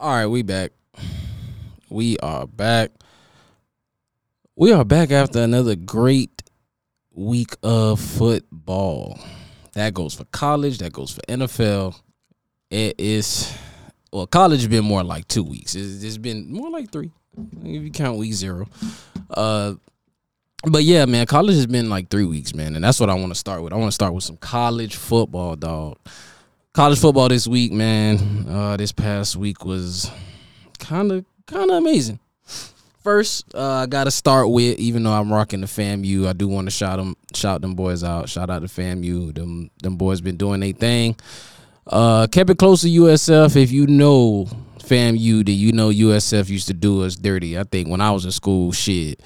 All right, we back. We are back. We are back after another great week of football. That goes for college, that goes for NFL. It is well, college has been more like two weeks. It's, it's been more like three if you count week zero. Uh, but yeah, man, college has been like three weeks, man, and that's what I want to start with. I want to start with some college football, dog. College football this week, man. Uh, this past week was kind of kind of amazing. First, uh, I got to start with, even though I'm rocking the FAMU, I do want to shout them, shout them boys out. Shout out to FAMU. Them, them boys been doing their thing. Uh, kept it close to USF. If you know FAMU, that you know USF used to do us dirty. I think when I was in school, shit,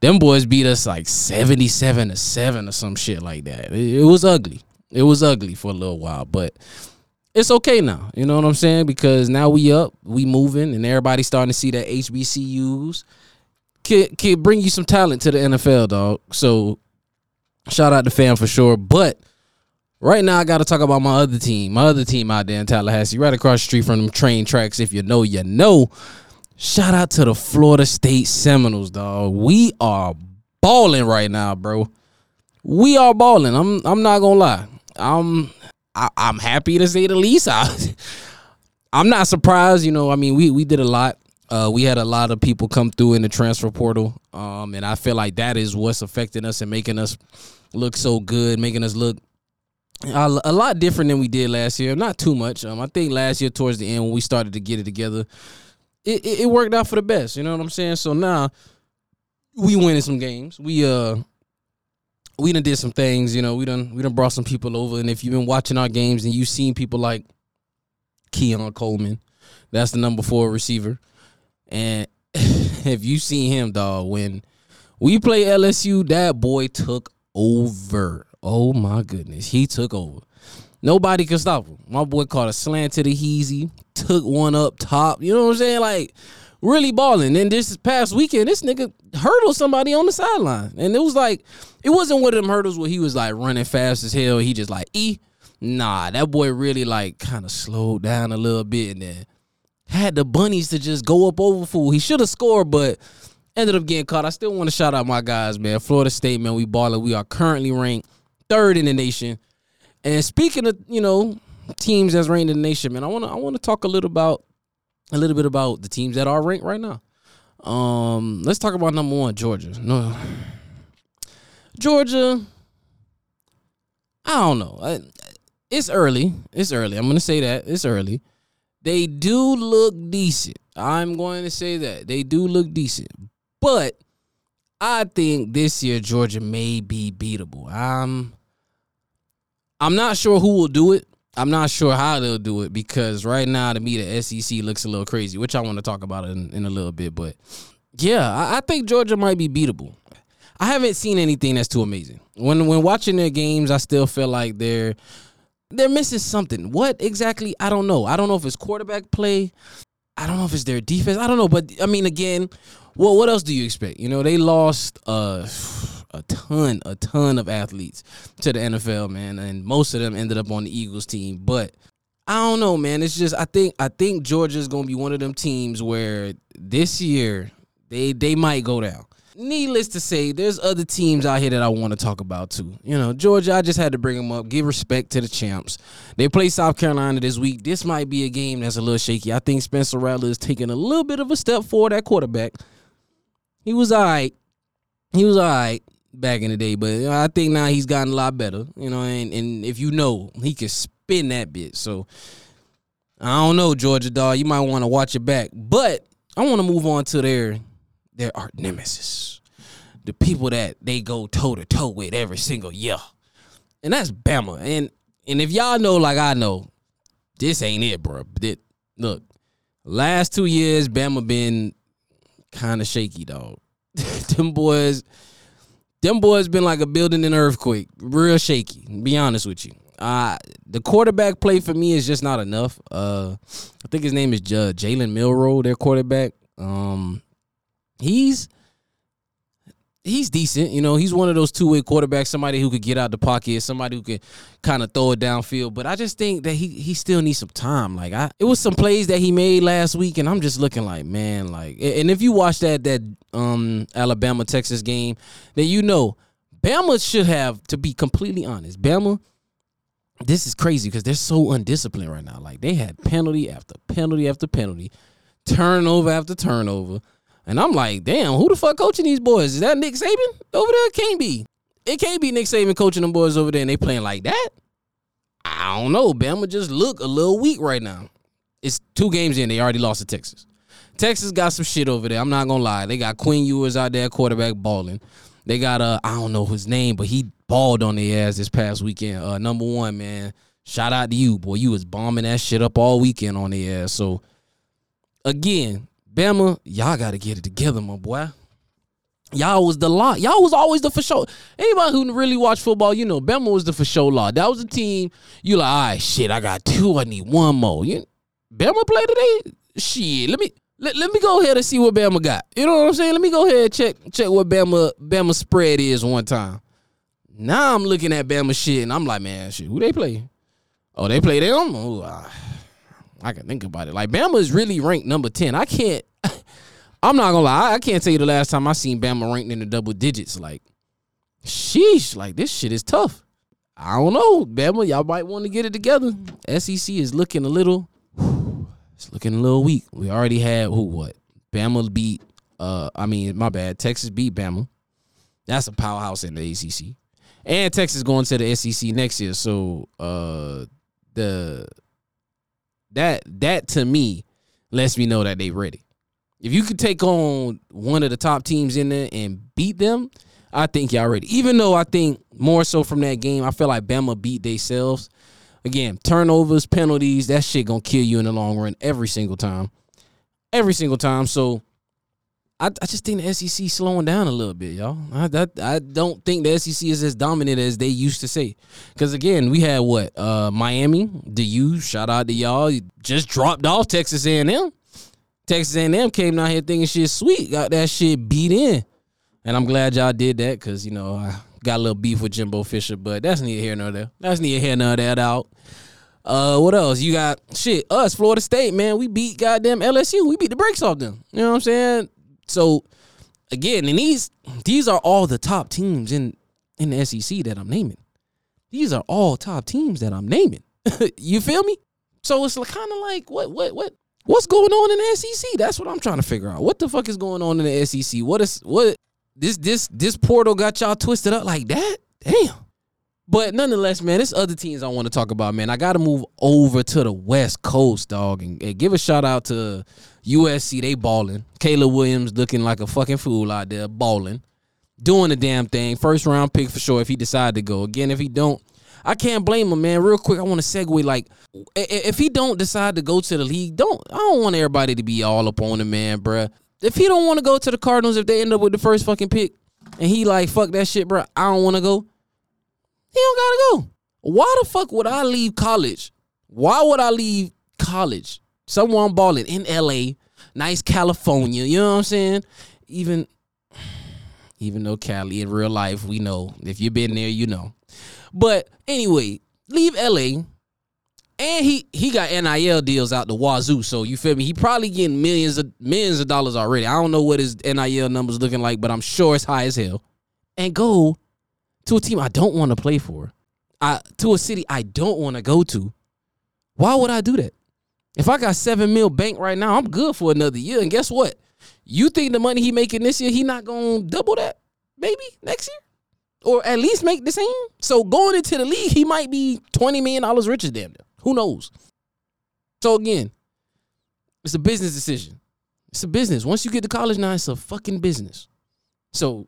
them boys beat us like 77 to 7 or some shit like that. It, it was ugly. It was ugly for a little while, but it's okay now. You know what I'm saying? Because now we up, we moving, and everybody's starting to see that HBCUs can bring you some talent to the NFL, dog. So shout out to fam for sure. But right now I gotta talk about my other team, my other team out there in Tallahassee, right across the street from them train tracks. If you know, you know. Shout out to the Florida State Seminoles, dog. We are balling right now, bro. We are balling. I'm I'm not gonna lie. I'm I, am happy to say the least. I, I'm not surprised. You know, I mean, we we did a lot. Uh, we had a lot of people come through in the transfer portal, um, and I feel like that is what's affecting us and making us look so good, making us look a, a lot different than we did last year. Not too much. Um, I think last year towards the end when we started to get it together, it, it, it worked out for the best. You know what I'm saying? So now we winning some games. We uh we done did some things, you know, we done we done brought some people over. And if you've been watching our games and you've seen people like Keon Coleman, that's the number four receiver. And if you seen him, dog, when we play LSU, that boy took over. Oh my goodness. He took over. Nobody could stop him. My boy caught a slant to the heezy, took one up top. You know what I'm saying? Like really balling. And this past weekend, this nigga hurdled somebody on the sideline. And it was like, it wasn't one of them hurdles where he was like running fast as hell. He just like, E. Nah, that boy really like kind of slowed down a little bit and then had the bunnies to just go up over fool. He should have scored, but ended up getting caught. I still want to shout out my guys, man. Florida State, man, we balling. We are currently ranked third in the nation. And speaking of, you know, teams that's ranked in the nation, man, I wanna I wanna talk a little about a little bit about the teams that are ranked right now. Um, let's talk about number one, Georgia. No, Georgia. I don't know. It's early. It's early. I'm gonna say that it's early. They do look decent. I'm going to say that they do look decent, but I think this year Georgia may be beatable. I'm. I'm not sure who will do it. I'm not sure how they'll do it because right now to me the SEC looks a little crazy, which I want to talk about in, in a little bit. But yeah, I, I, think Georgia might be beatable. I haven't seen anything that's too amazing. When when watching their games, I still feel like they're they're missing something. What exactly? I don't know. I don't know if it's quarterback play. I don't know if it's their defense. I don't know. But I mean, again, well, what else do you expect? You know, they lost. Uh, a ton, a ton of athletes to the NFL, man, and most of them ended up on the Eagles team. But I don't know, man. It's just I think I think Georgia's gonna be one of them teams where this year they they might go down. Needless to say, there's other teams out here that I want to talk about too. You know, Georgia, I just had to bring them up. Give respect to the champs. They play South Carolina this week. This might be a game that's a little shaky. I think Spencer Rattler is taking a little bit of a step forward at quarterback. He was all right. He was all right back in the day, but I think now he's gotten a lot better. You know, and, and if you know, he can spin that bit. So I don't know, Georgia dog. You might want to watch it back. But I want to move on to their their art nemesis. The people that they go toe to toe with every single year. And that's Bama. And and if y'all know like I know, this ain't it, bro. It, look, last two years, Bama been kind of shaky, dog. Them boys them boys been like a building in an earthquake, real shaky. Be honest with you. Uh, the quarterback play for me is just not enough. Uh, I think his name is J- Jalen Milroe, their quarterback. Um, he's he's decent. You know, he's one of those two way quarterbacks, somebody who could get out the pocket, somebody who could kind of throw it downfield. But I just think that he he still needs some time. Like I, it was some plays that he made last week, and I'm just looking like, man, like. And if you watch that that um Alabama Texas game, then you know Bama should have, to be completely honest, Bama. This is crazy because they're so undisciplined right now. Like they had penalty after penalty after penalty, turnover after turnover. And I'm like, damn, who the fuck coaching these boys? Is that Nick Saban over there? Can't be. It can't be Nick Saban coaching them boys over there and they playing like that. I don't know. Bama just look a little weak right now. It's two games in. They already lost to Texas. Texas got some shit over there. I'm not gonna lie. They got Quinn Ewers out there, quarterback balling. They got uh, I don't know his name, but he balled on their ass this past weekend. Uh, number one, man. Shout out to you, boy. You was bombing that shit up all weekend on the ass. So again, Bama, y'all got to get it together, my boy. Y'all was the lot. Y'all was always the for sure. Anybody who really watch football, you know, Bama was the for sure law. That was a team. You like, all right, shit. I got two. I need one more. You, Bama play today. Shit. Let me let, let me go ahead and see what Bama got. You know what I'm saying? Let me go ahead and check check what Bama Bama spread is one time. Now I'm looking at Bama shit and I'm like, man, shit. Who they play? Oh, they play them. Oh, uh, I can think about it. Like Bama is really ranked number ten. I can't. I'm not gonna lie. I can't tell you the last time I seen Bama ranked in the double digits. Like, sheesh. Like this shit is tough. I don't know, Bama. Y'all might want to get it together. SEC is looking a little. It's looking a little weak. We already had who what? Bama beat. Uh, I mean, my bad. Texas beat Bama. That's a powerhouse in the ACC. And Texas going to the SEC next year. So uh, the that that to me lets me know that they ready. If you could take on one of the top teams in there and beat them, I think y'all ready. Even though I think more so from that game, I feel like Bama beat themselves. Again, turnovers, penalties, that shit gonna kill you in the long run every single time. Every single time. So I, I just think the SEC slowing down a little bit, y'all. I that, I don't think the SEC is as dominant as they used to say. Because again, we had what uh, Miami, the U. Shout out to y'all. Just dropped off Texas A&M. Texas A&M came down here thinking shit sweet, got that shit beat in, and I'm glad y'all did that because you know I got a little beef with Jimbo Fisher, but that's neither here nor there. That's neither here nor there. Out. Uh, what else? You got shit. Us, Florida State, man. We beat goddamn LSU. We beat the brakes off them. You know what I'm saying? So again, and these these are all the top teams in in the SEC that I'm naming. These are all top teams that I'm naming. you feel me? So it's kind of like what what what what's going on in the SEC? That's what I'm trying to figure out. What the fuck is going on in the SEC? What is what this this this portal got y'all twisted up like that? Damn. But nonetheless, man, there's other teams I want to talk about, man. I got to move over to the West Coast, dog, and, and, give a shout out to USC. They balling. Caleb Williams looking like a fucking fool out there, balling, doing the damn thing. First round pick for sure if he decide to go. Again, if he don't, I can't blame him, man. Real quick, I want to segue. Like, if he don't decide to go to the league, don't. I don't want everybody to be all up on him, man, bruh. If he don't want to go to the Cardinals, if they end up with the first fucking pick, and he like fuck that shit, bruh. I don't want to go he don't gotta go. Why the fuck would I leave college? Why would I leave college? Someone balling in LA, nice California, you know what I'm saying? Even even though Cali in real life, we know. If you've been there, you know. But anyway, leave LA. And he he got NIL deals out the wazoo. So you feel me? He probably getting millions of millions of dollars already. I don't know what his NIL numbers looking like, but I'm sure it's high as hell. And go to a team I don't want to play for, I, to a city I don't want to go to, why would I do that? If I got seven mil bank right now, I'm good for another year. And guess what? You think the money he making this year, he not gonna double that? Maybe next year, or at least make the same. So going into the league, he might be twenty million dollars richer than them. Who knows? So again, it's a business decision. It's a business. Once you get to college now, it's a fucking business. So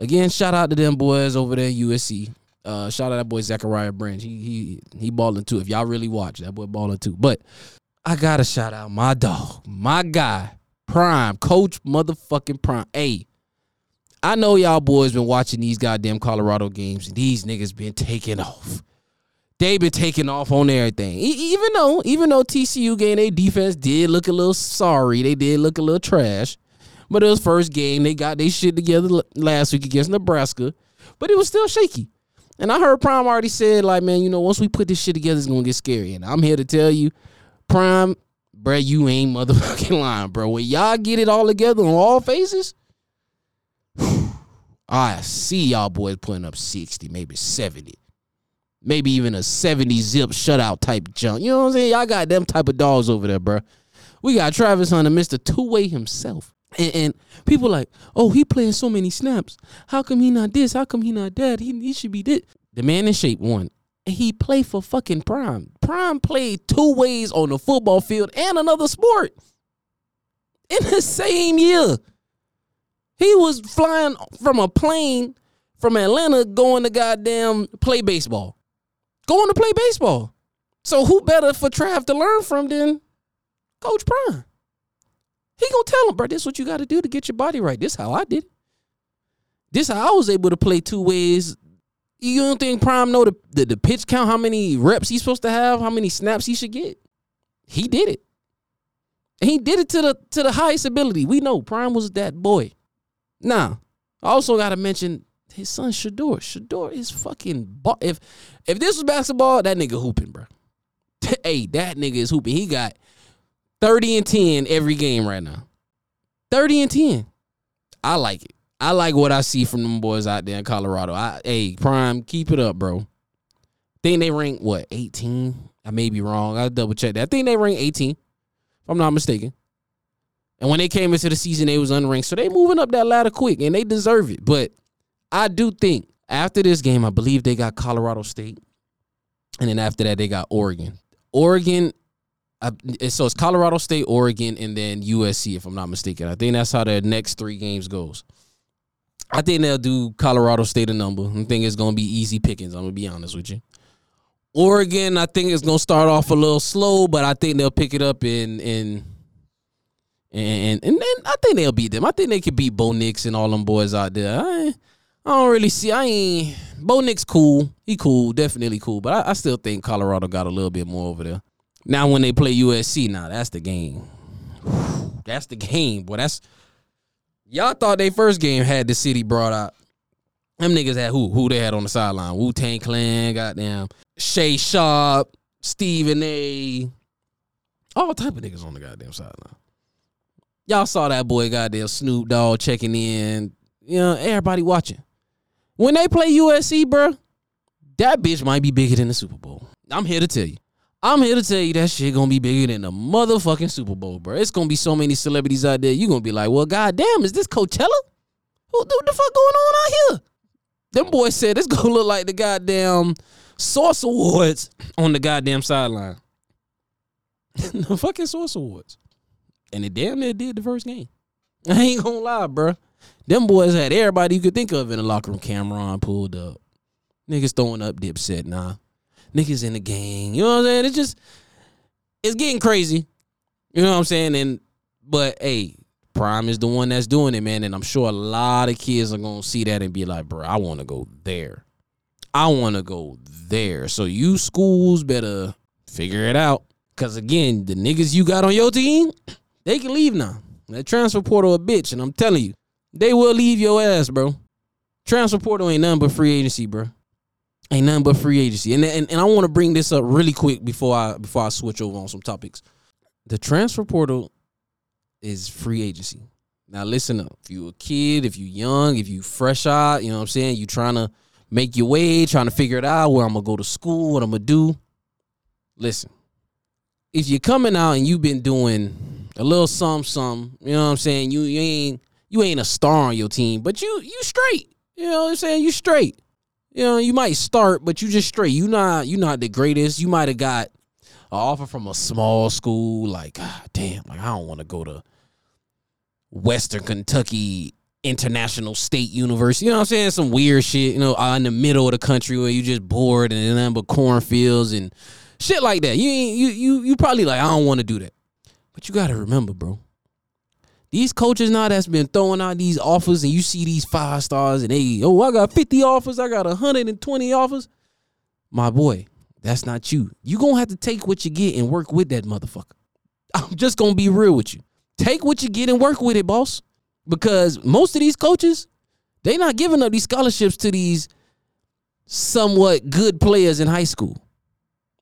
Again, shout out to them boys over there USC. Uh, shout out that boy Zachariah Branch. He he he balling too. If y'all really watch, that boy balling too. But I gotta shout out my dog, my guy, Prime, Coach motherfucking Prime. Hey, I know y'all boys been watching these goddamn Colorado games, and these niggas been taking off. They been taking off on everything. Even though, even though TCU game, their defense did look a little sorry, they did look a little trash. But it was first game. They got their shit together last week against Nebraska, but it was still shaky. And I heard Prime already said, like, man, you know, once we put this shit together, it's gonna get scary. And I'm here to tell you, Prime, bro, you ain't motherfucking lying, bro. When y'all get it all together on all phases, I see y'all boys putting up 60, maybe 70. Maybe even a 70 zip shutout type jump. You know what I'm saying? Y'all got them type of dogs over there, bro. We got Travis Hunter, Mr. Two-Way himself. And, and, people like, oh, he playing so many snaps. How come he not this? How come he not that? He, he should be this. The man in shape one. He played for fucking Prime. Prime played two ways on the football field and another sport in the same year. He was flying from a plane from Atlanta going to goddamn play baseball. Going to play baseball. So who better for Trav to learn from than Coach Prime? He gonna tell him, bro, this is what you gotta do to get your body right. This how I did it. This how I was able to play two ways. You don't think Prime know the, the, the pitch count, how many reps he's supposed to have, how many snaps he should get? He did it. And he did it to the to the highest ability. We know Prime was that boy. Now, I also got to mention his son Shedeur. Shedeur is fucking bo- if if this was basketball, that nigga hooping, bro. hey, that nigga is hooping. He got 30 and 10 every game right now. 30 and 10. I like it. I like what I see from them boys out there in Colorado. I hey, Prime, keep it up, bro. Think they rank what, 18? I may be wrong. I'll double check that. I think they rank 18, if I'm not mistaken. And when they came into the season, they was unranked. So they moving up that ladder quick and they deserve it. But I do think after this game, I believe they got Colorado State. And then after that, they got Oregon. Oregon, I, so it's Colorado State, Oregon, and then USC, if I'm not mistaken. I think that's how the next three games goes. I think they'll do Colorado State a number. I think it's gonna be easy pickings. I'm gonna be honest with you. Oregon, I think it's gonna start off a little slow, but I think they'll pick it up in in and and, and I think they'll beat them. I think they could beat Bo Nix and all them boys out there. I, I don't really see. I ain't Bo Nix cool. He cool, definitely cool. But I, I, still think Colorado got a little bit more over there. Now when they play USC, now that's the game. That's the game, boy. That's y'all thought they first game had the city brought out. Them niggas had who? Who they had on the sideline? Wu Tang Clan, goddamn. Shay Sharp, Stephen A. All type of niggas on the goddamn sideline. Y'all saw that boy goddamn Snoop Dogg checking in. You know, everybody watching. When they play USC, bro, that bitch might be bigger than the Super Bowl. I'm here to tell you. I'm here to tell you that shit gonna be bigger than the motherfucking Super Bowl, bro. It's gonna be so many celebrities out there. You gonna be like, well, goddamn, is this Coachella? What the fuck going on out here? Them boys said it's gonna look like the goddamn Source Awards on the goddamn sideline. the fucking Source Awards and it damn near did the first game. I ain't gonna lie, bro. Them boys had everybody you could think of in the locker room. Cam'ron pulled up. Niggas throwing up dipset, nah. Niggas in the gang. You know what I'm saying? It's just it's getting crazy. You know what I'm saying? And but hey, Prime is the one that's doing it, man. And I'm sure a lot of kids are gonna see that and be like, bro, I wanna go there. I wanna go there. So you schools better figure it out. Cause again, the niggas you got on your team, they can leave now. That transfer portal a bitch, and I'm telling you, they will leave your ass, bro. Transfer portal ain't nothing but free agency, bro. Ain't nothing but free agency. And and, and I want to bring this up really quick before I before I switch over on some topics. The transfer portal is free agency. Now listen up. If you a kid, if you young, if you fresh out, you know what I'm saying, you trying to make your way, trying to figure it out where I'm gonna go to school, what I'm gonna do. Listen, if you're coming out and you've been doing a little some some. You know what I'm saying? You, you ain't you ain't a star on your team, but you you straight. You know what I'm saying? You straight. You know, you might start, but you just straight. You not you not the greatest. You might have got an offer from a small school. Like, ah, damn, like I don't want to go to Western Kentucky International State University. You know what I'm saying? Some weird shit. You know, in the middle of the country where you just bored and then but cornfields and shit like that. You you you you probably like I don't want to do that. But you gotta remember, bro. These coaches now that's been throwing out these offers, and you see these five stars, and they, oh, I got 50 offers, I got 120 offers. My boy, that's not you. You gonna have to take what you get and work with that motherfucker. I'm just gonna be real with you. Take what you get and work with it, boss. because most of these coaches, they not giving up these scholarships to these somewhat good players in high school.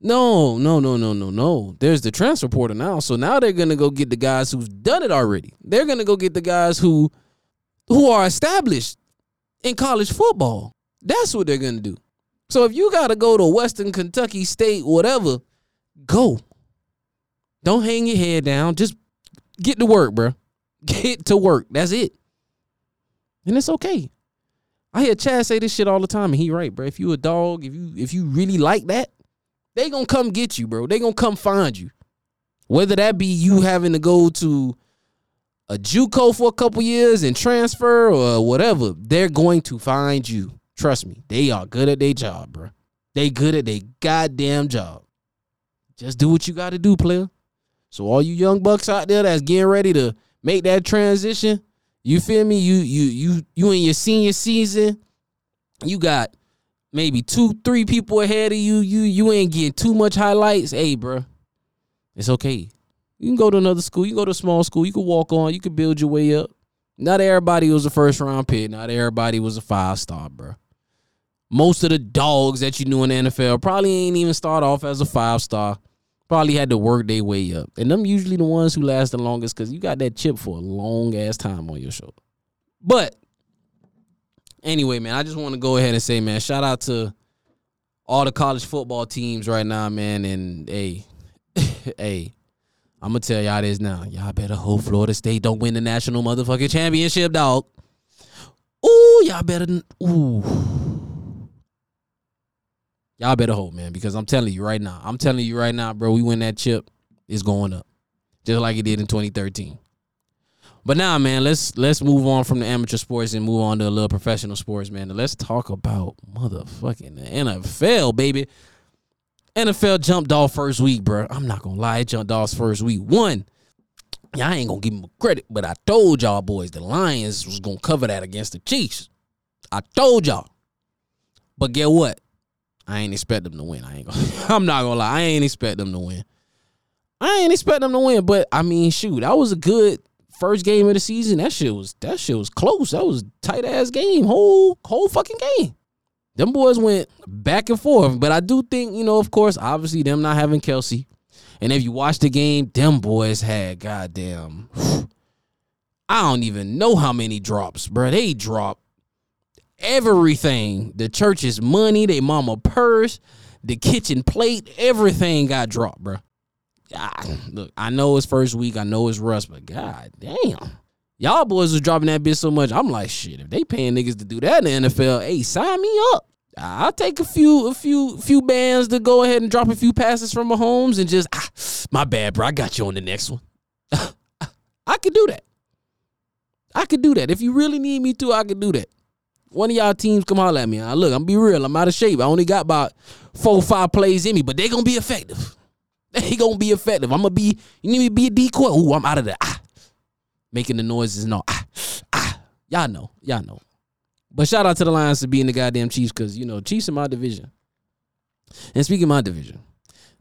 No, no, no, no, no, no. There's the transfer portal now. So now they're gonna go get the guys who've done it already. They're gonna go get the guys who who are established in college football. That's what they're gonna do. So if you gotta go to Western Kentucky State, whatever, go. Don't hang your head down. Just get to work, bro. Get to work. That's it. And it's okay. I hear Chad say this shit all the time, and he right, bro. If you a dog, if you if you really like that, they gonna come get you, bro. They gonna come find you. Whether that be you having to go to a JUCO for a couple years and transfer or whatever, they're going to find you. Trust me, they are good at their job, bro. They good at their goddamn job. Just do what you got to do, player. So all you young bucks out there that's getting ready to make that transition, you feel me? You you you you in your senior season, you got maybe two, three people ahead of you. You you ain't getting too much highlights. Hey, bro, it's okay. You can go to another school. You go to a small school. You can walk on. You can build your way up. Not everybody was a first round pick. Not everybody was a five star, bro. Most of the dogs that you knew in the NFL probably ain't even start off as a five star. Probably had to work their way up. And them usually the ones who last the longest because you got that chip for a long ass time on your shoulder. But anyway, man, I just want to go ahead and say, man, shout out to all the college football teams right now, man. And hey, hey, I'm gonna tell y'all this now. Y'all better hope Florida State don't win the national motherfucking championship, dog. Ooh, y'all better. Ooh. Y'all better hope, man, because I'm telling you right now. I'm telling you right now, bro. We win that chip, it's going up, just like it did in 2013. But now, man, let's let's move on from the amateur sports and move on to a little professional sports, man. let's talk about motherfucking NFL, baby. NFL jumped off first week, bro. I'm not gonna lie, it jumped off first week. One, y'all ain't gonna give him credit, but I told y'all boys the Lions was gonna cover that against the Chiefs. I told y'all. But get what? I ain't expect them to win. I ain't gonna, I'm not gonna lie. I ain't expect them to win. I ain't expect them to win, but I mean, shoot, that was a good first game of the season. That shit was that shit was close. That was tight ass game. Whole whole fucking game. Them boys went back and forth. But I do think, you know, of course, obviously them not having Kelce, And if you watch the game, them boys had goddamn I don't even know how many drops, bro. They dropped everything. The church's money, they mama purse, the kitchen plate, everything got dropped, bro. Ah, look, I know it's first week, I know it's rust, but god damn. Y'all boys was dropping that bitch so much. I'm like, shit, if they paying niggas to do that in the NFL, hey, sign me up. I'll take a few, a few, few bands to go ahead and drop a few passes from Mahomes and just, ah, my bad, bro. I got you on the next one. I could do that. I could do that. If you really need me to, I could do that. One of y'all teams come holler at me. I look, I'm be real. I'm out of shape. I only got about four, five plays in me, but they gonna be effective. They gonna be effective. I'm gonna be. You need me to be a decoy. Ooh, I'm out of there. Ah, making the noises and all. Ah, ah. Y'all know. Y'all know. But shout out to the Lions for being the goddamn Chiefs, because you know Chiefs in my division. And speaking of my division,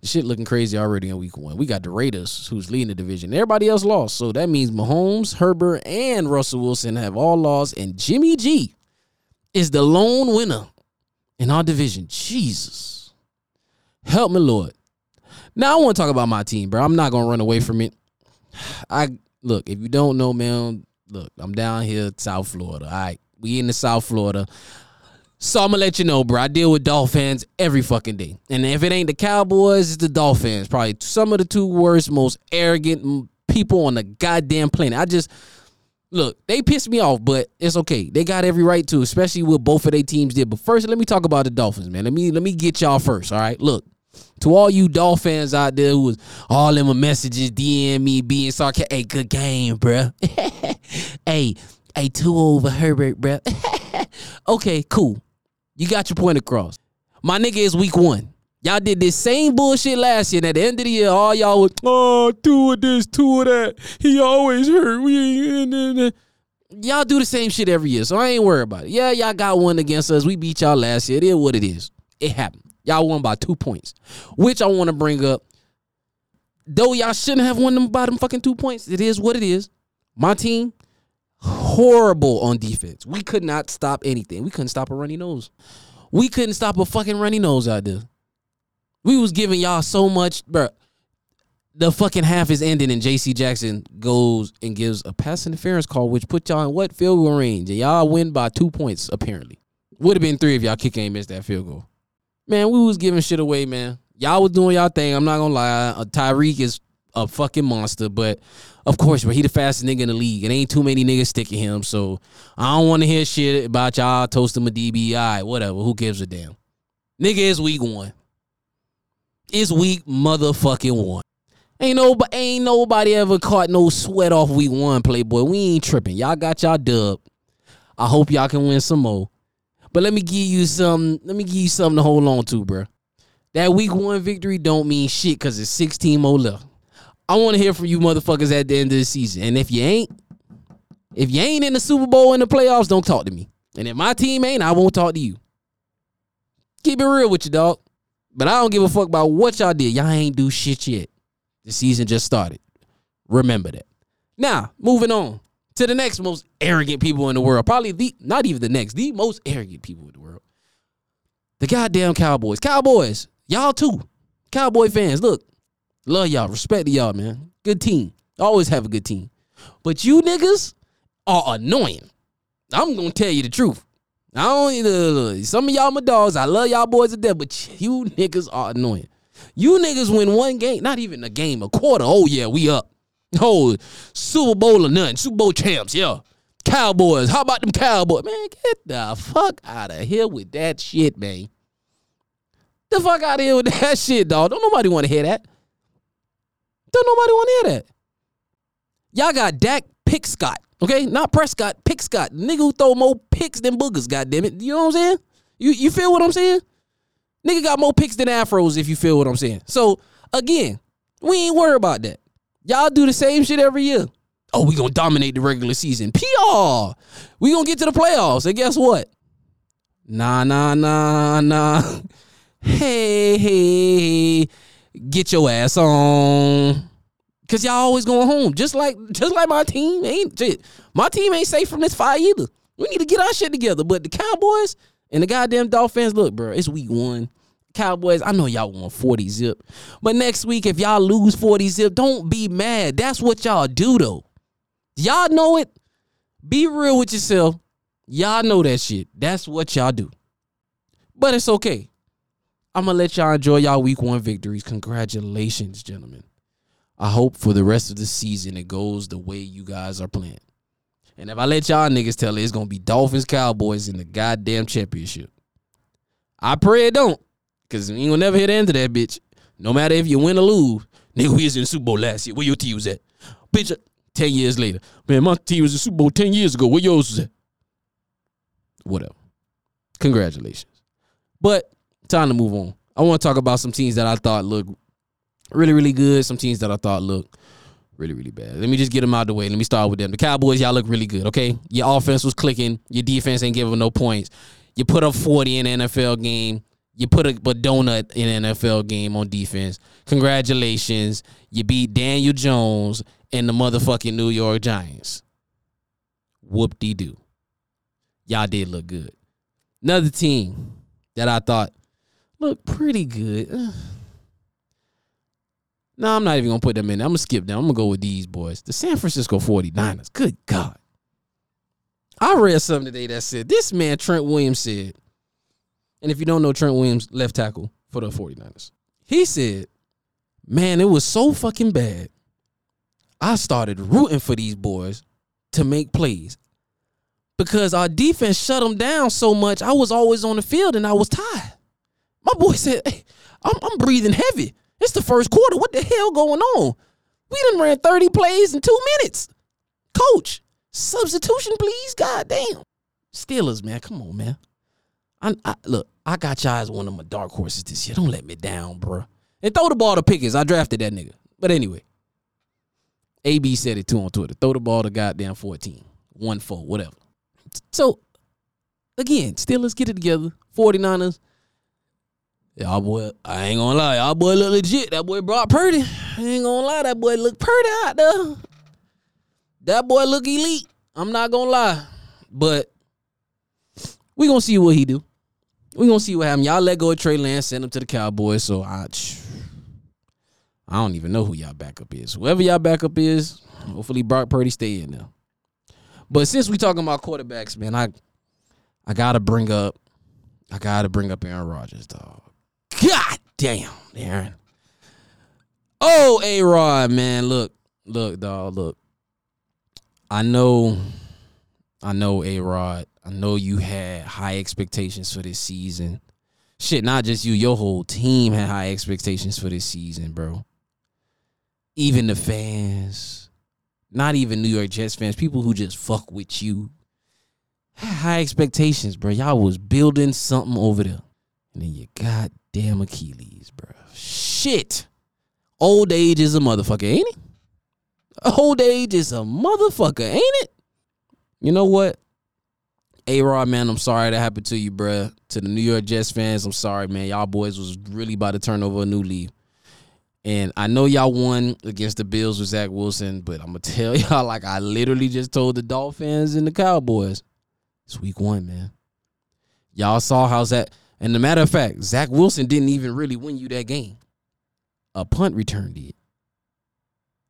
the shit looking crazy already in week one. We got the Raiders, who's leading the division. Everybody else lost. So that means Mahomes, Herbert, and Russell Wilson have all lost. And Jimmy G is the lone winner in our division. Jesus. Help me, Lord. Now I want to talk about my team, bro. I'm not gonna run away from it. I look, if you don't know, man, look, I'm down here, South Florida. All right. We in the South Florida. So I'm gonna let you know, bro. I deal with Dolphins every fucking day. And if it ain't the Cowboys, it's the Dolphins. Probably some of the two worst, most arrogant people on the goddamn planet. I just Look, they pissed me off, but it's okay. They got every right to, especially what both of their teams did. But first, let me talk about the Dolphins, man. Let me let me get y'all first. All right. Look, to all you Dolphins out there who was all in my messages, DM me, being sarcastic. Hey, good game, bro. hey, hey, Tua over Herbert, bro. okay, cool. You got your point across. My nigga is week one. Y'all did this same bullshit last year. And at the end of the year, all y'all was, oh, Tua of this, Tua of that. He always hurt. We Y'all do the same shit every year, so I ain't worried about it. Yeah, y'all got one against us. We beat y'all last year. It is what it is. It happened. Y'all won by two points, which I want to bring up. Though y'all shouldn't have won them by them fucking two points, it is what it is. My team, horrible on defense. We could not stop anything. We couldn't stop a runny nose. We couldn't stop a fucking runny nose out there. We was giving y'all so much, bro. The fucking half is ending, and J.C. Jackson goes and gives a pass interference call, which put y'all in what field goal range, and y'all win by two points apparently. Would have been three if y'all kick ain't missed that field goal. Man, we was giving shit away, man. Y'all was doing y'all thing. I'm not gonna lie. Uh, Tyreek is a fucking monster, but of course, but he the fastest nigga in the league. It ain't too many niggas sticking him, so I don't want to hear shit about y'all toasting a DBI, whatever. Who gives a damn? Nigga is week one. It's week motherfucking one. Ain't nobody, ain't nobody ever caught no sweat off week one, Playboy. We ain't tripping. Y'all got y'all dub. I hope y'all can win some more. But let me give you some. Let me give you something to hold on to, bro. That week one victory don't mean shit because it's 16 more left. I want to hear from you motherfuckers at the end of the season. And if you ain't, if you ain't in the Super Bowl in the playoffs, don't talk to me. And if my team ain't, I won't talk to you. Keep it real with you, dog. But I don't give a fuck about what y'all did. Y'all ain't do shit yet. The season just started. Remember that. Now, moving on to the next most arrogant people in the world. Probably the not even the next, the most arrogant people in the world. The goddamn Cowboys. Cowboys, y'all too. Cowboy fans, look, love y'all, respect to y'all, man. Good team. Always have a good team. But you niggas are annoying. I'm gonna tell you the truth. I don't. Some of y'all my dogs. I love y'all boys to death, but you niggas are annoying. You niggas win one game, not even a game, a quarter. Oh yeah, we up. Oh, Super Bowl or nothing. Super Bowl champs, yeah. Cowboys. How about them Cowboys? Man, get the fuck out of here with that shit, man. The fuck out of here with that shit, dog. Don't nobody want to hear that. Don't nobody want to hear that. Y'all got Dak Pickscott, okay? Not Prescott, Pickscott. Nigga who throw more picks than boogers, goddamn it. You know what I'm saying? You you feel what I'm saying? Nigga got more picks than afros, if you feel what I'm saying. So again, we ain't worried about that. Y'all do the same shit every year. Oh, we gonna dominate the regular season. PR. We gonna get to the playoffs. And guess what? Nah, nah, nah, nah. Hey, hey, get your ass on. Cause y'all always going home. Just like just like my team ain't my team ain't safe from this fire either. We need to get our shit together. But the Cowboys and the goddamn Dolphins, look, bro, it's week one. Cowboys, I know y'all want 40 zip. But next week, if y'all lose 40 zip, don't be mad. That's what y'all do, though. Y'all know it. Be real with yourself. Y'all know that shit. That's what y'all do. But it's okay. I'm going to let y'all enjoy y'all week one victories. Congratulations, gentlemen. I hope for the rest of the season it goes the way you guys are playing. And if I let y'all niggas tell it, it's to be Dolphins Cowboys in the goddamn championship. I pray it don't. Cause you gonna never hit the end of that bitch. No matter if you win or lose. Nigga, we was in the Super Bowl last year. Where your team was at? Bitch, 10 years later. Man, my team was in Super Bowl 10 years ago. Where yours was at? Whatever. Congratulations. But time to move on. I want to talk about some teams that I thought looked really, really good. Some teams that I thought looked really, really bad. Let me just get them out of the way. Let me start with them. The Cowboys, y'all look really good, okay? Your offense was clicking. Your defense ain't giving no points. You put up 40 in the NFL game. You put a, donut in an NFL game on defense. Congratulations. You beat Daniel Jones and the motherfucking New York Giants. Whoop de doo. Y'all did look good. Another team that I thought looked pretty good. no, I'm not even gonna put them in. I'm gonna skip them. I'm gonna go with these boys. The San Francisco 49ers. Good God. I read something today that said this man Trent Williams said and if you don't know Trent Williams, left tackle for the 49ers, he said, Man, it was so fucking bad. I started rooting for these boys to make plays because our defense shut them down so much. I was always on the field and I was tired. My boy said, hey, I'm, I'm breathing heavy. It's the first quarter. What the hell going on? We done ran 30 plays in two minutes. Coach, substitution, please. God damn. Steelers, man. Come on, man. I, I, look, I got y'all as one of my dark horses this year. Don't let me down, bro. And throw the ball to Pickens. I drafted that nigga. But anyway, AB said it too on Twitter. Throw the ball to goddamn 14. 1 4, whatever. So, again, Steelers get it together. 49ers. Y'all boy, I ain't gonna lie. Y'all boy look legit. That boy Brock Purdy. I ain't gonna lie. That boy look pretty out there. That boy look elite. I'm not gonna lie, but we gonna see what he do. We gonna see what happen. Y'all let go of Trey Lance, send him to the Cowboys. So I, I don't even know who y'all backup is. Whoever y'all backup is, hopefully Brock Purdy stay in there. But since we talking about quarterbacks, man, I I gotta bring up, I gotta bring up Aaron Rodgers, dog. God damn, Aaron. Oh, A Rod, man, look, look, dog, look. I know, I know, A Rod. I know you had high expectations for this season. Shit, not just you, your whole team had high expectations for this season, bro. Even the fans, not even New York Jets fans, people who just fuck with you, high expectations, bro. Y'all was building something over there. And then you goddamn Achilles, bro. Shit. Old age is a motherfucker, ain't it? Old age is a motherfucker, ain't it? You know what? A Rod, man, I'm sorry that happened to you, bruh. To the New York Jets fans, I'm sorry, man. Y'all boys was really about to turn over a new leaf. And I know y'all won against the Bills with Zach Wilson, but I'm gonna tell y'all like I literally just told the Dolphins and the Cowboys. It's week one, man. Y'all saw how Zach and the matter of fact, Zach Wilson didn't even really win you that game. A punt return did.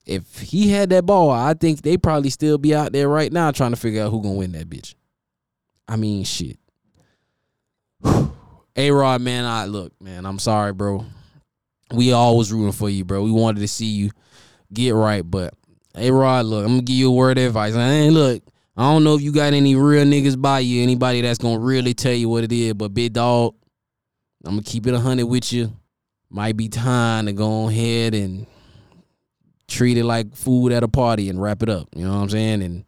If he had that ball, I think they probably still be out there right now trying to figure out who gonna win that bitch. I mean, shit. A Rod, man, I look, man, I'm sorry, bro. We always rooting for you, bro. We wanted to see you get right, but A Rod, look, I'm gonna give you a word of advice. Ain't look, I don't know if you got any real niggas by you, anybody that's gonna really tell you what it is, but big dog, I'm gonna keep it a hundred with you. Might be time to go ahead and treat it like food at a party and wrap it up. You know what I'm saying? And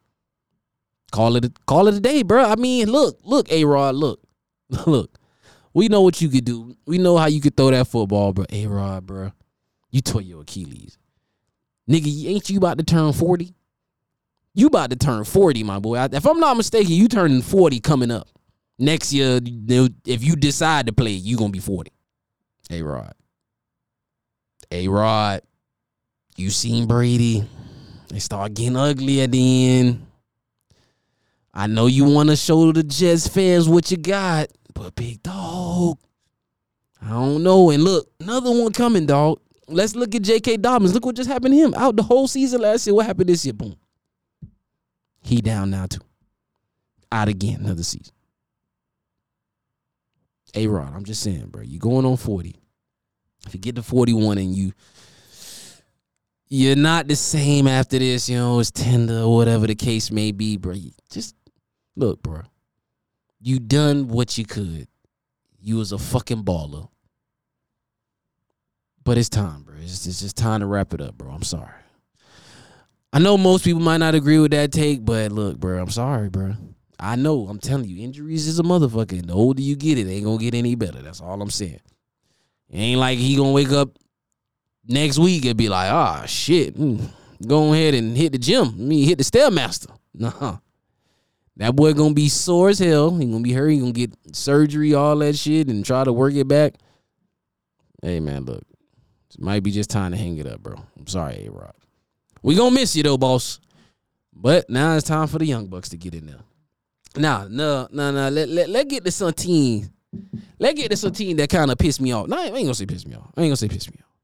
call it a, call it a day, bro. I mean, look, look, A Rod, look, look. We know what you could do. We know how you could throw that football, bro. A Rod, bro. You tore your Achilles. Nigga, ain't you about to turn 40? You about to turn 40, my boy. If I'm not mistaken, you turning 40 coming up. Next year, if you decide to play, you gonna be 40. A Rod. A Rod. You seen Brady. They start getting ugly at the end. I know you want to show the Jets fans what you got, but big dog, I don't know. And look, another one coming, dog. Let's look at J.K. Dobbins. Look what just happened to him. Out the whole season last year. What happened this year? Boom. He down now too. Out again another season. A Rod, I'm just saying, bro. You going on 40. If you get to 41 and you you're not the same after this, you know, it's tender or whatever the case may be, bro. Just look, bro. You done what you could. You was a fucking baller. But it's time, bro. It's, it's just time to wrap it up, bro. I'm sorry. I know most people might not agree with that take, but look, bro, I'm sorry, bro. I know. I'm telling you, injuries is a motherfucker. The older you get, it ain't gonna get any better. That's all I'm saying. It ain't like he gonna wake up next week and be like, ah, shit, mm, go ahead and hit the gym. Mean, hit the stairmaster. Nah. That boy gonna be sore as hell. He gonna be hurt. He gonna get surgery, all that shit, and try to work it back. Hey man, look, it might be just time to hang it up, bro. I'm sorry, A Rod. We gonna miss you though, boss. But now it's time for the young bucks to get in there. Nah, no, no, no. Let let let get to some team. Let get to some team that kind of pissed me off. No, I ain't gonna say piss me off. I ain't gonna say piss me off.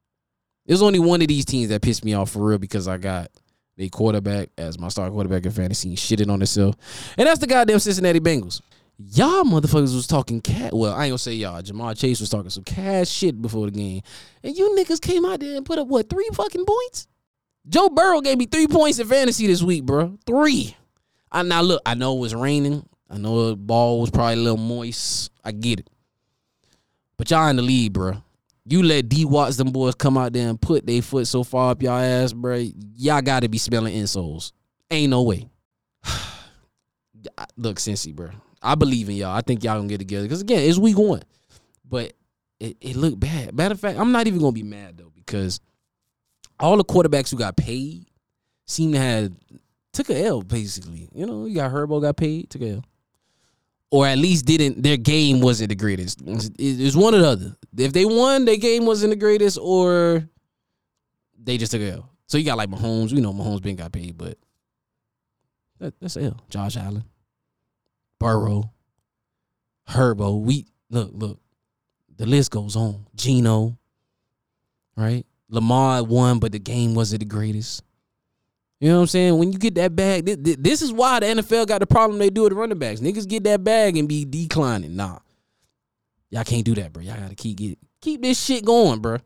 There's only one of these teams that pissed me off for real because I got a quarterback as my star quarterback in fantasy shitting on himself. And that's the goddamn Cincinnati Bengals. Y'all motherfuckers was talking cat. Well, I ain't gonna say y'all. Ja'Marr Chase was talking some cash shit before the game. And you niggas came out there and put up what, three fucking points? Joe Burrow gave me three points in fantasy this week, bro. Three. I now look, I know it was raining. I know the ball was probably a little moist. I get it. But y'all in the lead, bro. You let D Watts them boys come out there and put their foot so far up y'all ass, bro. Y'all gotta be smelling insoles. Ain't no way. Look, Cincy, bro. I believe in y'all. I think y'all gonna get together. Cause again, it's week one. But it, it looked bad. Matter of fact, I'm not even gonna be mad though, because all the quarterbacks who got paid seem to have took a L, basically. You know, you got Herbo got paid, took a L or at least didn't their game wasn't the greatest. It was one or the other. If they won, their game wasn't the greatest, or they just took a L. So you got like Mahomes. We know Mahomes been got paid, but That, that's L. Josh Allen, Burrow, Herbo. We look, look. The list goes on. Geno, right? Lamar won, but the game wasn't the greatest. You know what I'm saying? When you get that bag, this is why the NFL got the problem they do with the running backs. Niggas get that bag and be declining. Nah, y'all can't do that, bro. Y'all gotta keep get keep this shit going, bro.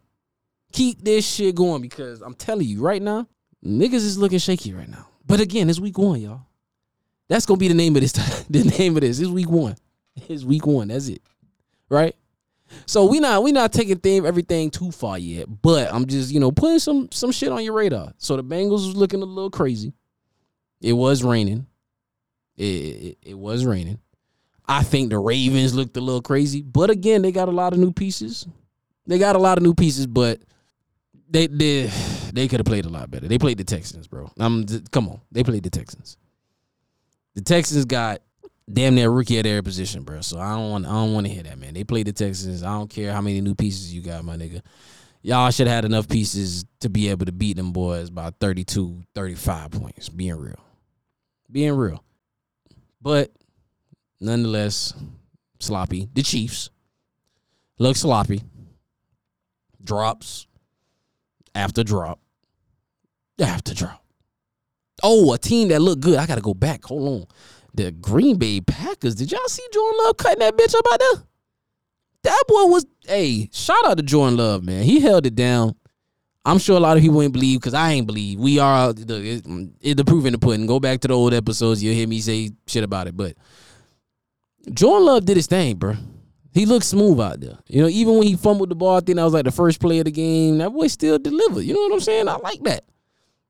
Keep this shit going because I'm telling you right now, niggas is looking shaky right now. But again, it's week one, y'all. That's gonna be the name of this. the name of this is week one. It's week one. That's it, right? So we not we not taking thing everything too far yet, but I'm just you know putting some some shit on your radar. So the Bengals was looking a little crazy. It was raining. It, it, it was raining. I think the Ravens looked a little crazy, but again, they got a lot of new pieces. They got a lot of new pieces, but they they they could have played a lot better. They played the Texans, bro. I'm come on, they played the Texans. The Texans got damn near rookie at their position, bro. So I don't want I don't want to hear that, man. They played the Texans. I don't care how many new pieces you got, my nigga. Y'all should have had enough pieces to be able to beat them boys by 32, 35 points. Being real. Being real. But nonetheless, sloppy. The Chiefs look sloppy. Drops after drop after drop. Oh, a team that looked good. I got to go back. Hold on the Green Bay Packers. Did y'all see Jordan Love cutting that bitch up out there? That boy was, hey, shout out to Jordan Love, man. He held it down. I'm sure a lot of people ain't believe because I ain't believe. We are the, the proof in the pudding. Go back to the old episodes. You'll hear me say shit about it. But Jordan Love did his thing, bro. He looked smooth out there. You know, even when he fumbled the ball, I think that was like the first play of the game. That boy still delivered. You know what I'm saying? I like that.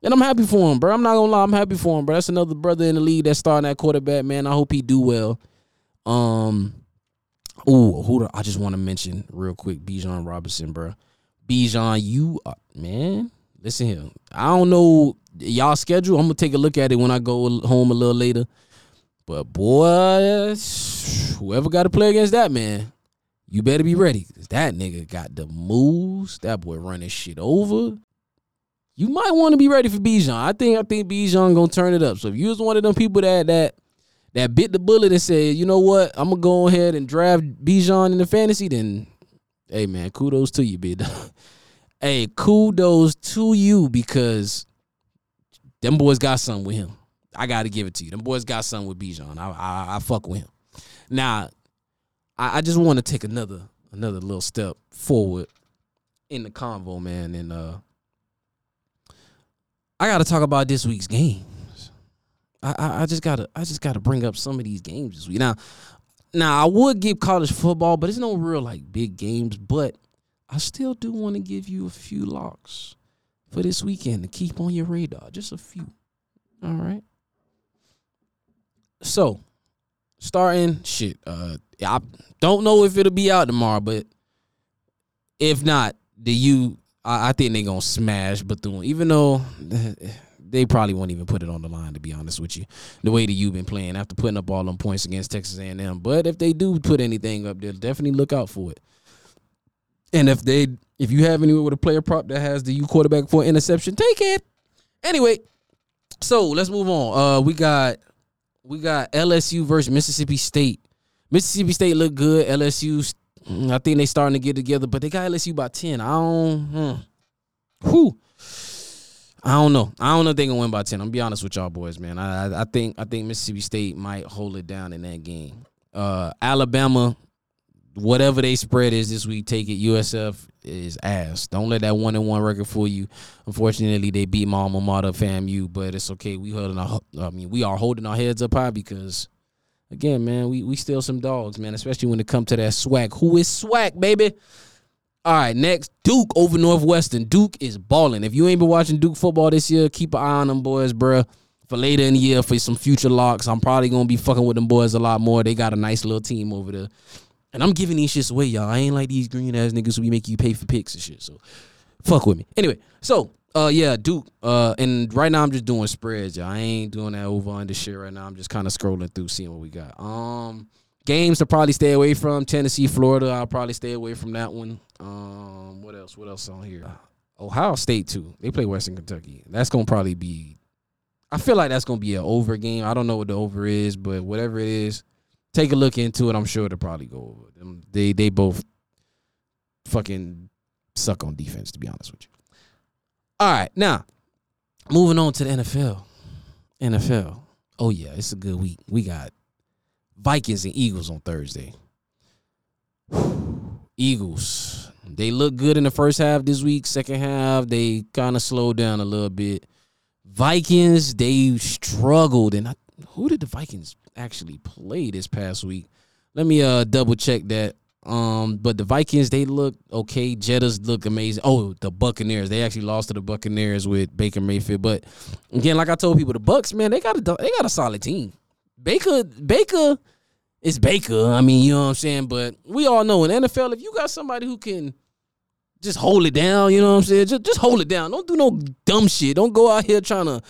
And I'm happy for him, bro. I'm not gonna lie, I'm happy for him, bro. That's another brother in the league that's starting that quarterback, man. I hope he do well. Um, ooh, who do, I just want to mention real quick, Bijan Robinson, bro. Bijan, you are, man. Listen here. I don't know y'all schedule. I'm gonna take a look at it when I go home a little later. But boy, whoever got to play against that man, you better be ready. That nigga got the moves. That boy running shit over you might want to be ready for Bijan. I think I think Bijan gonna turn it up. So if you was one of them people that that that bit the bullet and said, you know what, I'm gonna go ahead and draft Bijan in the fantasy, then hey man, kudos to you, big hey, kudos to you because them boys got something with him. I gotta give it to you. Them boys got something with Bijan. I I, I fuck with him. Now, I, I just want to take another another little step forward in the convo, man, and uh I got to talk about this week's games. I, I, I just gotta I just gotta bring up some of these games this week. Now, now I would give college football, but it's no real like big games. But I still do want to give you a few locks for this weekend to keep on your radar. Just a few. All right. So, starting shit. Uh, I don't know if it'll be out tomorrow, but if not, the you I, I think they're gonna smash Bethune, even though they probably won't even put it on the line. To be honest with you, the way that you've been playing after putting up all them points against Texas A&M. But if they do put anything up they'll definitely look out for it. And if they, if you have anyone with a player prop that has the U quarterback for interception, take it. Anyway, so let's move on. Uh, we got we got LSU versus Mississippi State. Mississippi State look good. LSU Mm, I think they starting to get together, but they got LSU by ten. I don't. Hmm. Whew. I don't know. I don't know if they gonna win by ten. I'm be honest with y'all boys, man. I I think I think Mississippi State might hold it down in that game. Uh, Alabama, whatever they spread is this week, take it. USF is ass. Don't let that one and one record fool you. Unfortunately, they beat my alma mater, FAMU, but it's okay. We holding our, I mean, we are holding our heads up high because again, man, we we still some dogs, man, especially when it come to that swag. Who is swag, baby? All right, next Duke over Northwestern. Duke is balling. If you ain't been watching Duke football this year, keep an eye on them boys, bruh. For later in the year, for some future locks, I'm probably gonna be fucking with them boys a lot more. They got a nice little team over there, and I'm giving these shits away, y'all. I ain't like these green ass niggas who make you pay for picks and shit. So, fuck with me. Anyway, so uh yeah, Duke. Uh and right now I'm just doing spreads, y'all. I ain't doing that over under shit right now. I'm just kind of scrolling through seeing what we got. Um games to probably stay away from. Tennessee, Florida, I'll probably stay away from that one. Um what else? What else on here? Ohio State too. They play Western Kentucky. That's gonna probably be I feel like that's gonna be an over game. I don't know what the over is, but whatever it is, take a look into it. I'm sure it'll probably go over. Them. They they both fucking suck on defense, to be honest with you. All right, now moving on to the NFL. NFL. Oh yeah, it's a good week. We got Vikings and Eagles on Thursday. Eagles. They look good in the first half this week. Second half, they kind of slowed down a little bit. Vikings, they struggled. And I, who did the Vikings actually play this past week? Let me uh double check that. Um, but the Vikings, they look okay. Jettas look amazing. Oh, the Buccaneers, they actually lost to the Buccaneers with Baker Mayfield. But again, like I told people, the Bucs, man, they got a they got a solid team. Baker, Baker is Baker. I mean, you know what I'm saying. But we all know in NFL, if you got somebody who can just hold it down, you know what I'm saying. Just just hold it down. Don't do no dumb shit. Don't go out here trying to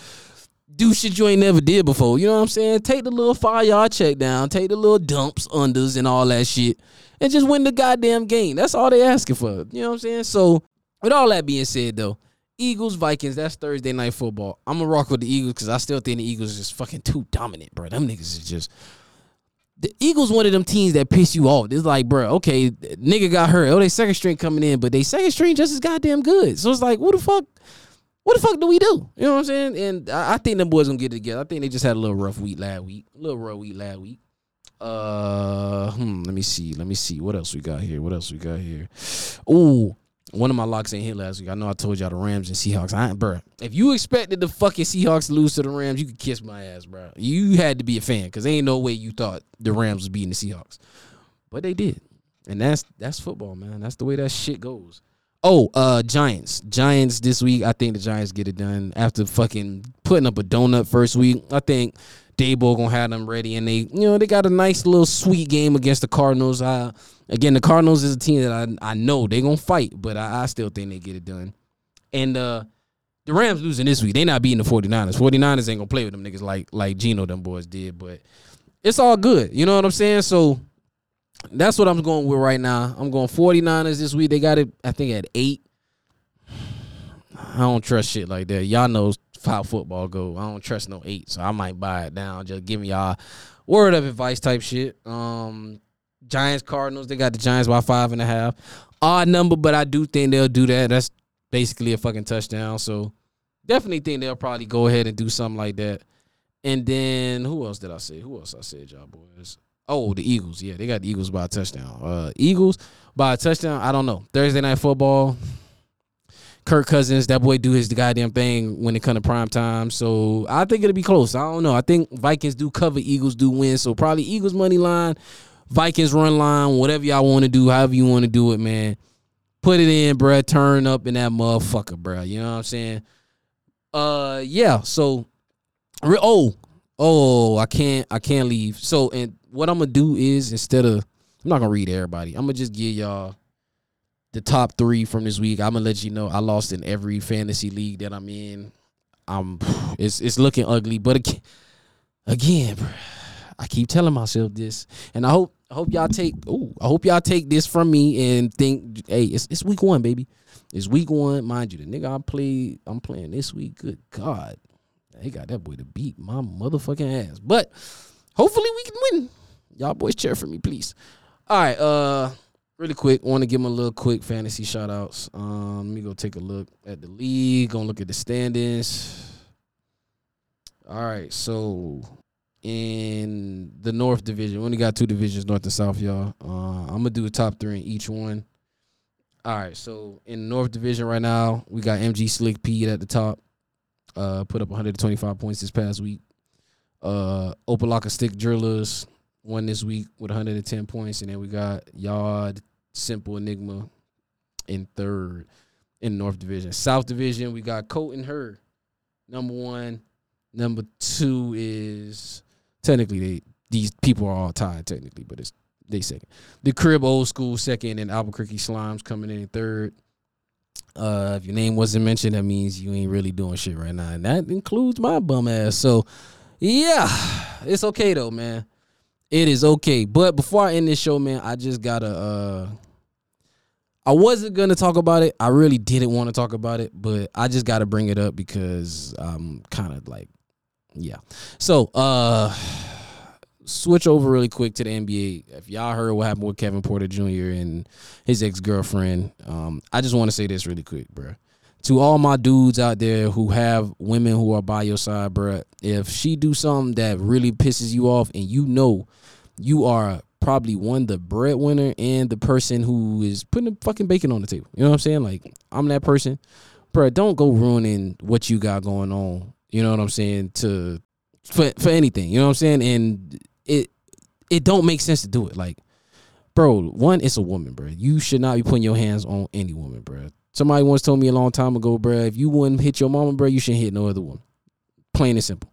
do shit you ain't never did before. You know what I'm saying? Take the little five yard check down, take the little dumps, unders, and all that shit, and just win the goddamn game. That's all they asking for. You know what I'm saying? So, with all that being said, though, Eagles Vikings. That's Thursday night football. I'm gonna rock with the Eagles because I still think the Eagles is just fucking too dominant, bro. Them niggas is just. The Eagles one of them teams that piss you off. It's like, bro, okay, nigga got hurt. Oh, they second string coming in, but they second string just as goddamn good. So it's like, what the fuck? What the fuck do we do? You know what I'm saying? And I, I think them boys gonna get together. I think they just had a little rough week last week. A little rough week last week. Uh, hmm, let me see. Let me see. What else we got here? What else we got here? Ooh, one of my locks ain't hit last week. I know I told y'all the Rams and Seahawks. I ain't, bro. If you expected the fucking Seahawks to lose to the Rams, you could kiss my ass, bro. You had to be a fan because ain't no way you thought the Rams was beating the Seahawks, but they did, and that's that's football, man. That's the way that shit goes. Oh, uh, Giants. Giants this week. I think the Giants get it done after fucking putting up a donut first week. I think Daboll gonna have them ready, and they, you know, they got a nice little sweet game against the Cardinals. I, again, the Cardinals is a team that I I know they gonna fight, but I, I still think they get it done. And uh the Rams losing this week. They not beating the 49ers. 49ers ain't gonna play with them niggas like like Geno them boys did, but it's all good. You know what I'm saying? So that's what I'm going with right now. I'm going 49ers this week. They got it, I think, at eight. I don't trust shit like that. Y'all know how football go. I don't trust no eight, so I might buy it down. Just give me y'all word of advice type shit. Um, Giants, Cardinals. They got the Giants by five and a half. Odd number, but I do think they'll do that. That's basically a fucking touchdown. So definitely think they'll probably go ahead and do something like that. And then who else did I say? Who else I said, y'all boys? Oh, the Eagles. Yeah, they got the Eagles by a touchdown. Uh, Eagles by a touchdown. I don't know. Thursday night football. Kirk Cousins, that boy do his goddamn thing when it come to prime time. So I think it'll be close. I don't know. I think Vikings do cover, Eagles do win. So probably Eagles money line, Vikings run line, whatever y'all want to do, however you want to do it, man. Put it in, bruh. Turn up in that motherfucker, bruh. You know what I'm saying? Uh, yeah. So, oh, oh, I can't, I can't leave. So, and what I'm gonna do is instead of, I'm not gonna read everybody. I'm gonna just give y'all the top three from this week. I'm gonna let you know I lost in every fantasy league that I'm in. I'm it's it's looking ugly, but again, again, I keep telling myself this, and I hope I hope y'all take. Oh, I hope y'all take this from me and think, hey, it's it's week one, baby. It's week one, mind you. The nigga I played, I'm playing this week. Good God, they got that boy to beat my motherfucking ass. But hopefully we can win. Y'all boys cheer for me, please. All right, uh really quick, want to give them a little quick fantasy shout outs. Um, let me go take a look at the league, gonna look at the standings. All right, so in the North Division, we only got two divisions, North and South, y'all. Uh, I'm gonna do a top three in each one. All right, so in North Division right now, we got MG Slick P at the top. Uh, put up 125 points this past week. Uh, Opa-locka Stick Drillers won this week with 110 points, and then we got Yard Simple Enigma in third in North Division. South Division, we got Coat and Her, number one. Number two is technically they these people are all tied technically, but it's they second. The Crib Old School second, and Albuquerque Slimes coming in third. Uh, if your name wasn't mentioned, that means you ain't really doing shit right now, and that includes my bum ass. So, yeah, it's okay though, man. It is okay. But before I end this show, man, I just gotta uh I wasn't gonna talk about it. I really didn't want to talk about it, but I just gotta bring it up because I'm kind of like Yeah. So, uh switch over really quick to the NBA. If y'all heard what happened with Kevin Porter Jr. and his ex girlfriend, um, I just want to say this really quick, bro. To all my dudes out there who have women who are by your side, bro, if she do something that really pisses you off and you know you are probably one the breadwinner and the person who is putting the fucking bacon on the table. You know what I'm saying? Like I'm that person, bro. Don't go ruining what you got going on. You know what I'm saying? To for for anything. You know what I'm saying? And it don't make sense to do it. Like, bro, one, it's a woman, bro. You should not be putting your hands on any woman, bro. Somebody once told me a long time ago, bro, if you wouldn't hit your mama, bro, you shouldn't hit no other woman. Plain and simple.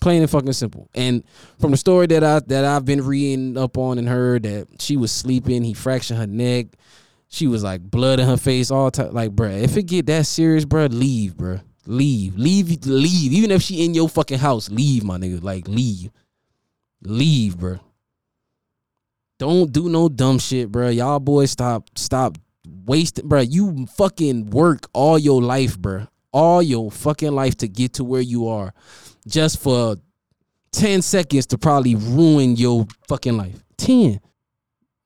Plain and fucking simple. And from the story that I that I've been reading up on and heard that she was sleeping, he fractured her neck. She was like blood in her face all time. Like, bro, if it get that serious, bro, leave, bro. Leave. Leave. Leave. Even if she in your fucking house, leave, my nigga. Like, leave. Leave, bro. Don't do no dumb shit, bro. Y'all boys stop stop wasting, bro. You fucking work all your life, bro. All your fucking life to get to where you are just for 10 seconds to probably ruin your fucking life. 10.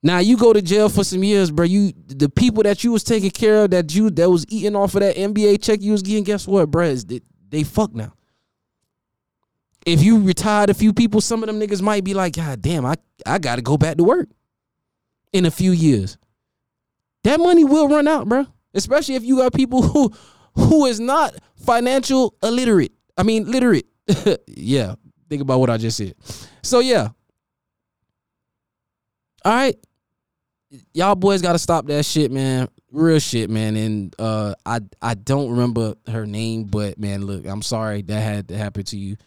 Now you go to jail for some years, bro. You the people that you was taking care of that you that was eating off of that NBA check you was getting, guess what, bro? They, they fuck now if you retired a few people, some of them niggas might be like, God damn, I, I gotta go back to work in a few years. That money will run out, bro. Especially if you got people who who is not financial illiterate. I mean literate. yeah. Think about what I just said. So yeah. All right. Y'all boys gotta stop that shit, man. Real shit, man. And uh I I don't remember her name, but man, look, I'm sorry that had to happen to you.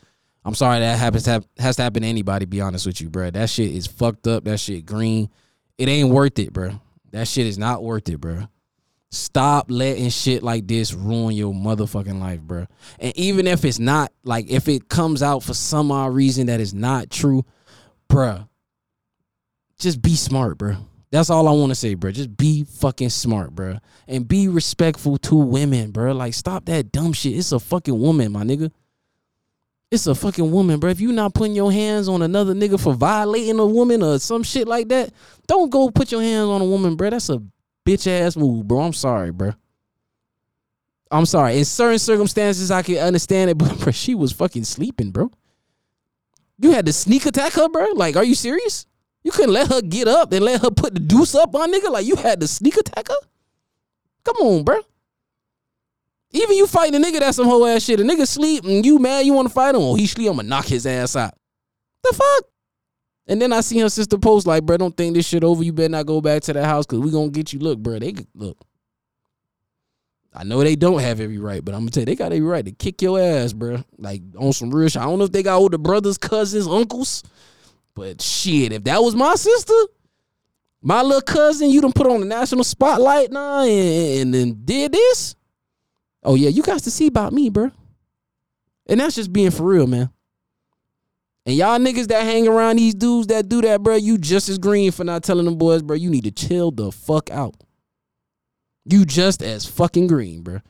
I'm sorry that happens to have, has to happen to anybody. Be honest with you, bro. That shit is fucked up. That shit green. It ain't worth it, bro. That shit is not worth it, bro. Stop letting shit like this ruin your motherfucking life, bro. And even if it's not like if it comes out for some odd reason that is not true, bro, just be smart, bro. That's all I want to say, bro. Just be fucking smart, bro. And be respectful to women, bro. Like stop that dumb shit. It's a fucking woman, my nigga. It's a fucking woman, bro. If you not putting your hands on another nigga for violating a woman or some shit like that, don't go put your hands on a woman, bro. That's a bitch ass move, bro. I'm sorry, bro. I'm sorry. In certain circumstances, I can understand it, but bro, she was fucking sleeping, bro. You had to sneak attack her, bro. Like, are you serious? You couldn't let her get up and let her put the deuce up on nigga. Like, you had to sneak attack her. Come on, bro. Even you fighting a nigga that's some whole ass shit. A nigga sleep and you mad you want to fight him. Oh, he sleep, I'm gonna knock his ass out. The fuck? And then I see her sister post like, bro, don't think this shit over. You better not go back to that house because we gonna get you. Look, bro, they look. I know they don't have every right, but I'm gonna tell you, they got every right to kick your ass, bro. Like on some real shit. I don't know if they got older brothers, cousins, uncles, but shit, if that was my sister, my little cousin, you done put on the national spotlight now and, and then did this. Oh yeah, you got to see about me, bro. And that's just being for real, man. And y'all niggas that hang around these dudes that do that, bro, you just as green for not telling them boys, bro. You need to chill the fuck out. You just as fucking green, bro.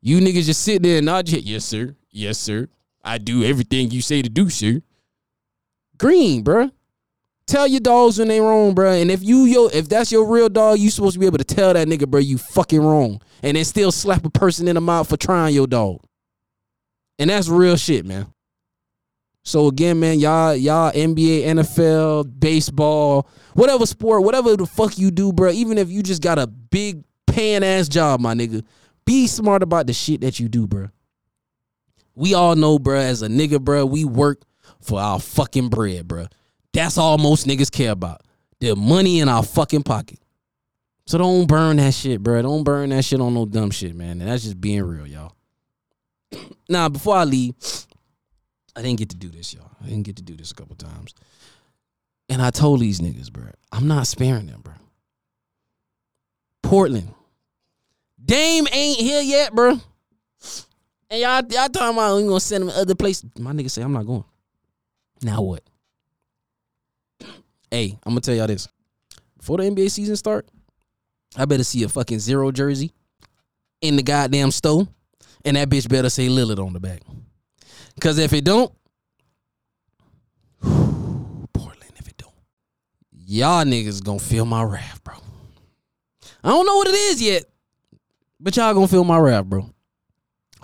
You niggas just sit there and nod your yes, sir. Yes, sir. I do everything you say to do, sir. Green, bro. Tell your dogs when they wrong, bro. And if you yo, if that's your real dog, you supposed to be able to tell that nigga, bro, you fucking wrong. And then still slap a person in the mouth for trying your dog. And that's real shit, man. So again, man, y'all, y'all NBA, NFL, baseball, whatever sport, whatever the fuck you do, bro. Even if you just got a big paying ass job, my nigga, be smart about the shit that you do, bro. We all know, bro, as a nigga, bro, we work for our fucking bread, bro. That's all most niggas care about. The money in our fucking pocket. So don't burn that shit, bro. Don't burn that shit on no dumb shit, man. And that's just being real, y'all. now, before I leave, I didn't get to do this, y'all. I didn't get to do this a couple times. And I told these niggas, bro, I'm not sparing them, bro. Portland. Dame ain't here yet, bro. And y'all, y'all talking about we gonna send him other places. My nigga say I'm not going. Now what? Hey, I'm gonna tell y'all this. Before the NBA season start, I better see a fucking zero jersey in the goddamn store, and that bitch better say Lillard on the back. Cause if it don't, Portland, if it don't, y'all niggas gonna feel my wrath, bro. I don't know what it is yet, but y'all gonna feel my wrath, bro.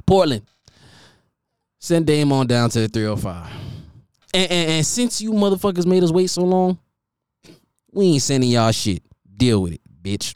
Portland, send Dame on down to the 305. And, and, and since you motherfuckers made us wait so long, we ain't sending y'all shit. Deal with it, bitch.